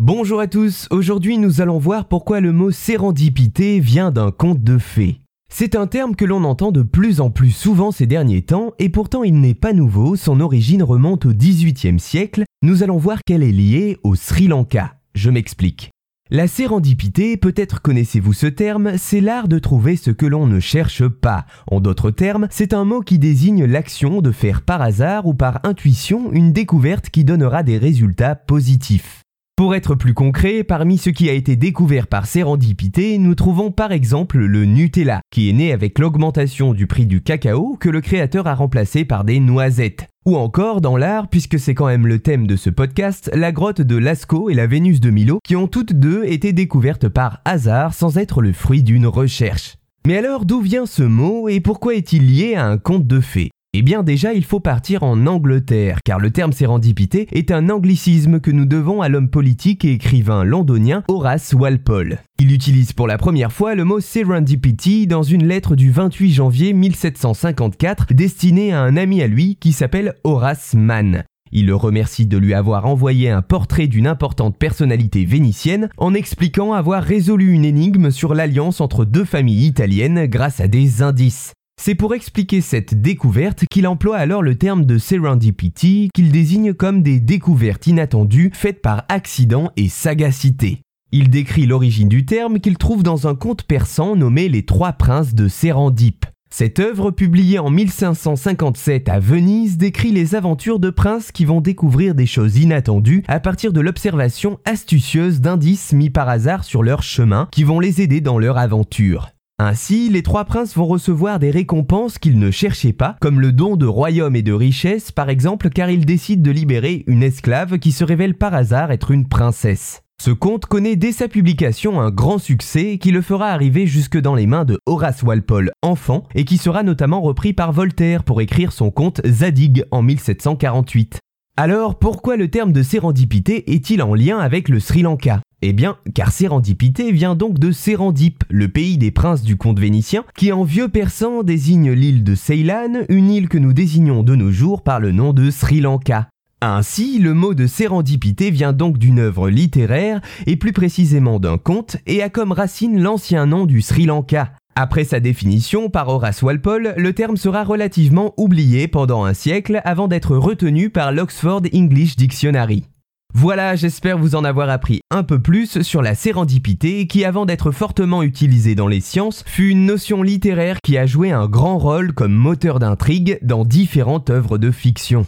Bonjour à tous, aujourd'hui nous allons voir pourquoi le mot sérendipité vient d'un conte de fées. C'est un terme que l'on entend de plus en plus souvent ces derniers temps et pourtant il n'est pas nouveau, son origine remonte au XVIIIe siècle, nous allons voir qu'elle est liée au Sri Lanka. Je m'explique. La sérendipité, peut-être connaissez-vous ce terme, c'est l'art de trouver ce que l'on ne cherche pas. En d'autres termes, c'est un mot qui désigne l'action de faire par hasard ou par intuition une découverte qui donnera des résultats positifs. Pour être plus concret, parmi ce qui a été découvert par sérendipité, nous trouvons par exemple le Nutella, qui est né avec l'augmentation du prix du cacao que le créateur a remplacé par des noisettes. Ou encore dans l'art, puisque c'est quand même le thème de ce podcast, la grotte de Lascaux et la Vénus de Milo, qui ont toutes deux été découvertes par hasard sans être le fruit d'une recherche. Mais alors d'où vient ce mot et pourquoi est-il lié à un conte de fées? Eh bien déjà, il faut partir en Angleterre, car le terme sérendipité est un anglicisme que nous devons à l'homme politique et écrivain londonien Horace Walpole. Il utilise pour la première fois le mot serendipity dans une lettre du 28 janvier 1754 destinée à un ami à lui qui s'appelle Horace Mann. Il le remercie de lui avoir envoyé un portrait d'une importante personnalité vénitienne en expliquant avoir résolu une énigme sur l'alliance entre deux familles italiennes grâce à des indices. C'est pour expliquer cette découverte qu'il emploie alors le terme de serendipity qu'il désigne comme des découvertes inattendues faites par accident et sagacité. Il décrit l'origine du terme qu'il trouve dans un conte persan nommé Les Trois Princes de Sérendip. Cette œuvre, publiée en 1557 à Venise, décrit les aventures de princes qui vont découvrir des choses inattendues à partir de l'observation astucieuse d'indices mis par hasard sur leur chemin qui vont les aider dans leur aventure. Ainsi, les trois princes vont recevoir des récompenses qu'ils ne cherchaient pas, comme le don de royaume et de richesses par exemple car ils décident de libérer une esclave qui se révèle par hasard être une princesse. Ce conte connaît dès sa publication un grand succès qui le fera arriver jusque dans les mains de Horace Walpole enfant et qui sera notamment repris par Voltaire pour écrire son conte Zadig en 1748. Alors pourquoi le terme de sérendipité est-il en lien avec le Sri Lanka? Eh bien, car Sérendipité vient donc de Sérendip, le pays des princes du conte vénitien, qui en vieux persan désigne l'île de Ceylan, une île que nous désignons de nos jours par le nom de Sri Lanka. Ainsi, le mot de sérendipité vient donc d'une œuvre littéraire, et plus précisément d'un conte, et a comme racine l'ancien nom du Sri Lanka. Après sa définition par Horace Walpole, le terme sera relativement oublié pendant un siècle avant d'être retenu par l'Oxford English Dictionary. Voilà, j'espère vous en avoir appris un peu plus sur la sérendipité qui avant d'être fortement utilisée dans les sciences fut une notion littéraire qui a joué un grand rôle comme moteur d'intrigue dans différentes œuvres de fiction.